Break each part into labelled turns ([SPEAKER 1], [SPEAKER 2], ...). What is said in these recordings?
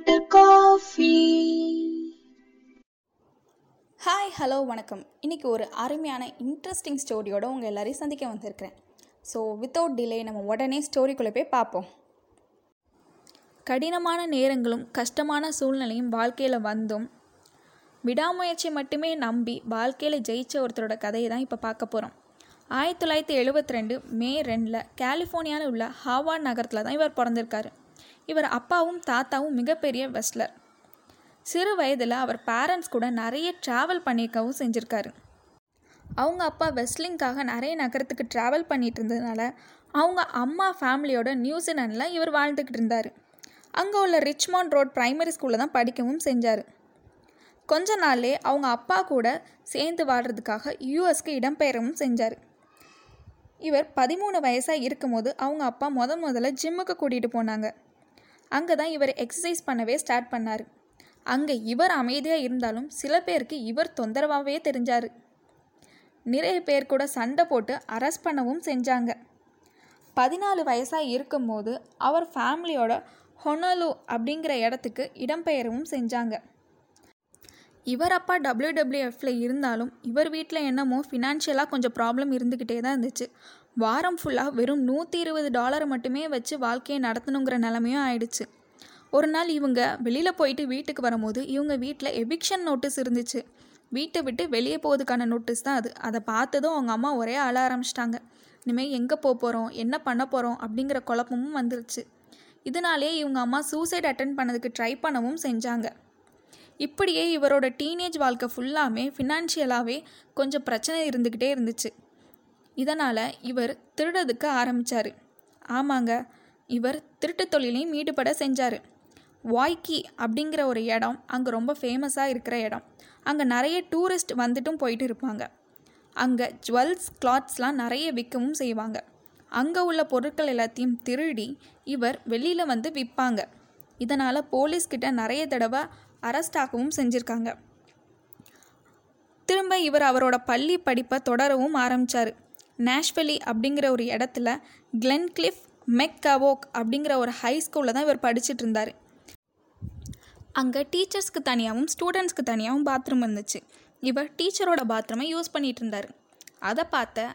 [SPEAKER 1] Filter coffee.
[SPEAKER 2] Hi hello வணக்கம். இன்றைக்கி ஒரு அருமையான இன்ட்ரெஸ்டிங் ஸ்டோரியோட உங்கள் எல்லாரையும் சந்திக்க வந்திருக்கிறேன். ஸோ வித்தவுட் டிலே நம்ம உடனே ஸ்டோரிக்குள்ளே போய் பார்ப்போம். கடினமான நேரங்களும் கஷ்டமான சூழ்நிலையும் வாழ்க்கையில் வந்தும் விடாமுயற்சி மட்டுமே நம்பி வாழ்க்கையில் ஜெயிச்ச ஒருத்தரோட கதையை தான் இப்போ பார்க்க போகிறோம் ஆயிரத்தி தொள்ளாயிரத்தி எழுபத்தி ரெண்டு மே ரெண்டில் கலிஃபோர்னியாவில் உள்ள ஹாவார்ட் நகரத்தில் தான் இவர் பிறந்திருக்காரு. இவர் அப்பாவும் தாத்தாவும் மிகப்பெரிய வெஸ்லர். சிறு வயதில் அவர் பேரண்ட்ஸ் கூட நிறைய ட்ராவல் பண்ணியிருக்கவும் செஞ்சுருக்காரு. அவங்க அப்பா வெஸ்லிங்காக நிறைய நகரத்துக்கு ட்ராவல் பண்ணிட்டு இருந்ததுனால அவங்க அம்மா ஃபேமிலியோட நியூசிலாண்டில் இவர் வாழ்ந்துக்கிட்டு இருந்தார். அங்கே உள்ள ரிச்மாண்ட் ரோட் ப்ரைமரி ஸ்கூலில் தான் படிக்கவும் செஞ்சார். கொஞ்ச நாள்லே அவங்க அப்பா கூட சேர்ந்து வாழ்கிறதுக்காக யூஎஸ்க்கு இடம்பெயரவும் செஞ்சார். இவர் பதிமூணு வயசாக இருக்கும்போது அவங்க அப்பா முத முதல்ல ஜிம்முக்கு கூட்டிகிட்டு போனாங்க. அங்கே தான் இவர் எக்ஸசைஸ் பண்ணவே ஸ்டார்ட் பண்ணார். அங்கே இவர் அமைதியாக இருந்தாலும் சில பேருக்கு இவர் தொந்தரவாகவே தெரிஞ்சார். நிறைய பேர் கூட சண்டை போட்டு அரெஸ்ட் பண்ணவும் செஞ்சாங்க. பதினாலு வயசாக இருக்கும்போது அவர் ஃபேமிலியோட ஹொனலு அப்படிங்கிற இடத்துக்கு இடம்பெயரவும் செஞ்சாங்க. இவர் அப்பா டபிள்யூடபிள்யூஎஃப்ல இருந்தாலும் இவர் வீட்டில் என்னமோ ஃபினான்ஷியலாக கொஞ்சம் ப்ராப்ளம் இருந்துக்கிட்டே தான் இருந்துச்சு. வாரம் ஃபுல்லாக வெறும் நூற்றி இருபது டாலரை மட்டுமே வச்சு வாழ்க்கையை நடத்தணுங்கிற நிலமையும் ஆயிடுச்சு. ஒரு நாள் இவங்க வெளியில் போயிட்டு வீட்டுக்கு வரும்போது இவங்க வீட்டில் எவிக்ஷன் நோட்டீஸ் இருந்துச்சு. வீட்டை விட்டு வெளியே போகிறதுக்கான நோட்டீஸ் தான் அது. அதை பார்த்ததும் அவங்க அம்மா ஒரே அழ ஆரம்பிச்சிட்டாங்க. இனிமேல் எங்கே போக போகிறோம் என்ன பண்ண போகிறோம் அப்படிங்கிற குழப்பமும் வந்துருச்சு. இதனாலே இவங்க அம்மா சூசைட் அட்டன் பண்ணதுக்கு ட்ரை பண்ணவும் செஞ்சாங்க. இப்படியே இவரோட டீனேஜ் வாழ்க்கை ஃபுல்லாமே ஃபினான்ஷியலாகவே கொஞ்சம் பிரச்சனை இருந்துக்கிட்டே இருந்துச்சு. இதனால் இவர் திருடுறதுக்கு ஆரம்பித்தார் ஆமாங்க இவர் திருட்டு தொழிலையும் ஈடுபட செஞ்சார். வாய்க்கி அப்படிங்கிற ஒரு இடம் அங்கே ரொம்ப ஃபேமஸாக இருக்கிற இடம். அங்கே நிறைய டூரிஸ்ட் வந்துட்டும் போயிட்டு இருப்பாங்க. அங்கே ஜுவல்ஸ் கிளாத்ஸ்லாம் நிறைய விற்கவும் செய்வாங்க. அங்கே உள்ள பொருட்கள் எல்லாத்தையும் திருடி இவர் வெளியில் வந்து விற்பாங்க இதனால் போலீஸ்கிட்ட நிறைய தடவை அரெஸ்ட் ஆகவும் செஞ்சுருக்காங்க. திரும்ப இவர் அவரோட பள்ளி படிப்பை தொடரவும் ஆரம்பித்தார் நேஷ்வெலி அப்படிங்கிற ஒரு இடத்துல கிளென்கிளிஃப் மெக்கவோக் அப்படிங்கிற ஒரு ஹை ஸ்கூலில் தான் இவர் படிச்சுட்டு இருந்தார். அங்கே டீச்சர்ஸ்க்கு தனியாகவும் ஸ்டூடெண்ட்ஸ்க்கு தனியாகவும் பாத்ரூம் இருந்துச்சு. இவர் டீச்சரோட பாத்ரூமை யூஸ் பண்ணிகிட்டு இருந்தார். அதை பார்த்த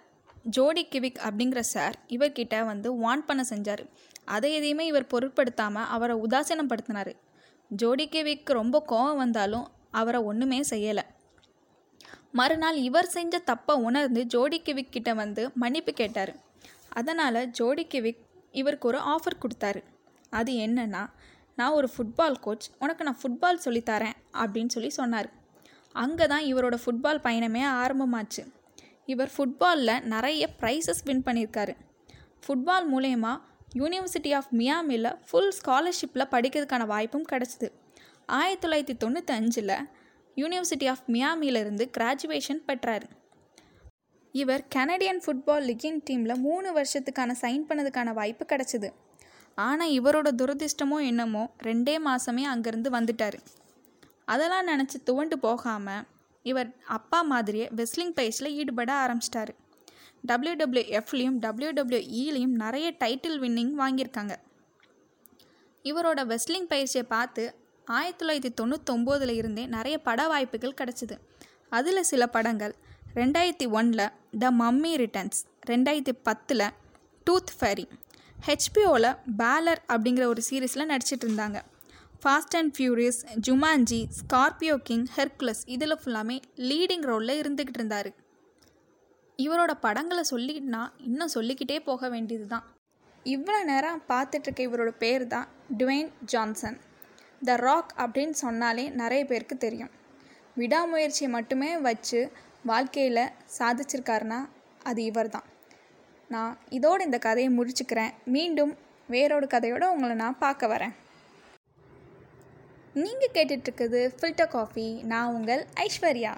[SPEAKER 2] ஜோடி கிவிக் அப்படிங்கிற சார் இவர்கிட்ட வந்து வான் பண்ண செஞ்சார். அதை எதையுமே இவர் பொருட்படுத்தாமல் அவரை உதாசீனப்படுத்தினார். ஜோடி கிவிக்கு ரொம்ப கோவம் வந்தாலும் அவரை ஒன்றுமே செய்யலை. மறுநாள் இவர் செஞ்ச தப்பை உணர்ந்து ஜோடி கிவிக் கிட்ட வந்து மன்னிப்பு கேட்டார். அதனால் ஜோடி கிவிக் இவருக்கு ஒரு ஆஃபர் கொடுத்தாரு. அது என்னன்னா நான் ஒரு ஃபுட்பால் கோச் உனக்கு நான் ஃபுட்பால் சொல்லித்தரேன் அப்படின்னு சொல்லி சொன்னார். அங்கே தான் இவரோட ஃபுட்பால் பயணமே ஆரம்பமாச்சு. இவர் ஃபுட்பாலில் நிறைய ப்ரைஸஸ் வின் பண்ணியிருக்காரு ஃபுட்பால் மூலயமா யூனிவர்சிட்டி ஆஃப் மியாமியில் ஃபுல் ஸ்காலர்ஷிப்பில் படிக்கிறதுக்கான வாய்ப்பும் கிடச்சிது. ஆயிரத்தி தொள்ளாயிரத்தி தொண்ணூத்தஞ்சில் யூனிவர்சிட்டி ஆஃப் மியாமியிலிருந்து கிராஜுவேஷன் பெற்றார். இவர் கனடியன் ஃபுட்பால் லீக்கின் டீமில் மூணு வருஷத்துக்கான சைன் பண்ணதுக்கான வாய்ப்பு கிடச்சிது. ஆனால் இவரோட துரதிர்ஷ்டமோ என்னமோ ரெண்டே மாதமே அங்கேருந்து வந்துட்டார். அதெல்லாம் நினச்சி துவண்டு போகாமல் இவர் அப்பா மாதிரியே வெஸ்லிங் பயிற்சியில் ஈடுபட ஆரம்பிச்சிட்டாரு. டபிள்யூடபிள்யூ எஃப்லேயும் டபிள்யூடபிள்யூஇலையும் நிறைய டைட்டில் வின்னிங் வாங்கியிருக்காங்க. இவரோட வெஸ்லிங் பயிற்சியை பார்த்து ஆயிரத்தி தொள்ளாயிரத்தி தொண்ணூத்தொம்போதில் இருந்தே நிறைய பட வாய்ப்புகள் கிடச்சிது. அதில் சில படங்கள். ரெண்டாயிரத்தி ஒனில் த மம்மி ரிட்டர்ன்ஸ் ரெண்டாயிரத்தி பத்தில் டூத் ஃபேரி ஹெச்பிஓவில் பேலர் அப்படிங்கிற ஒரு சீரீஸில் நடிச்சிட்டு இருந்தாங்க. Fast and Furious Jumanji Scorpion King Hercules இதில் ஃபுல்லாமே லீடிங் ரோலில் இருந்துக்கிட்டு இருந்தார். இவரோட படங்களை சொல்லினா இன்னும் சொல்லிக்கிட்டே போக வேண்டியது தான் இவ்வளோ நேரம் பார்த்துட்ருக்க இவரோட பேர் தான் டுவேன் ஜான்சன் த ராக் அப்படின்னு சொன்னாலே நிறைய பேருக்கு தெரியும். விடாமுயற்சியை மட்டுமே வச்சு வாழ்க்கையில் சாதிச்சிருக்காருன்னா அது இவர் தான் நான் இதோடு இந்த கதையை முடிச்சுக்கிறேன். மீண்டும் வேறொரு கதையோடு உங்களை நான் பார்க்க வரேன். நீங்கள் கேட்டுட்ருக்குது ஃபில்டர் காஃபி நான் உங்கள் ஐஸ்வர்யா.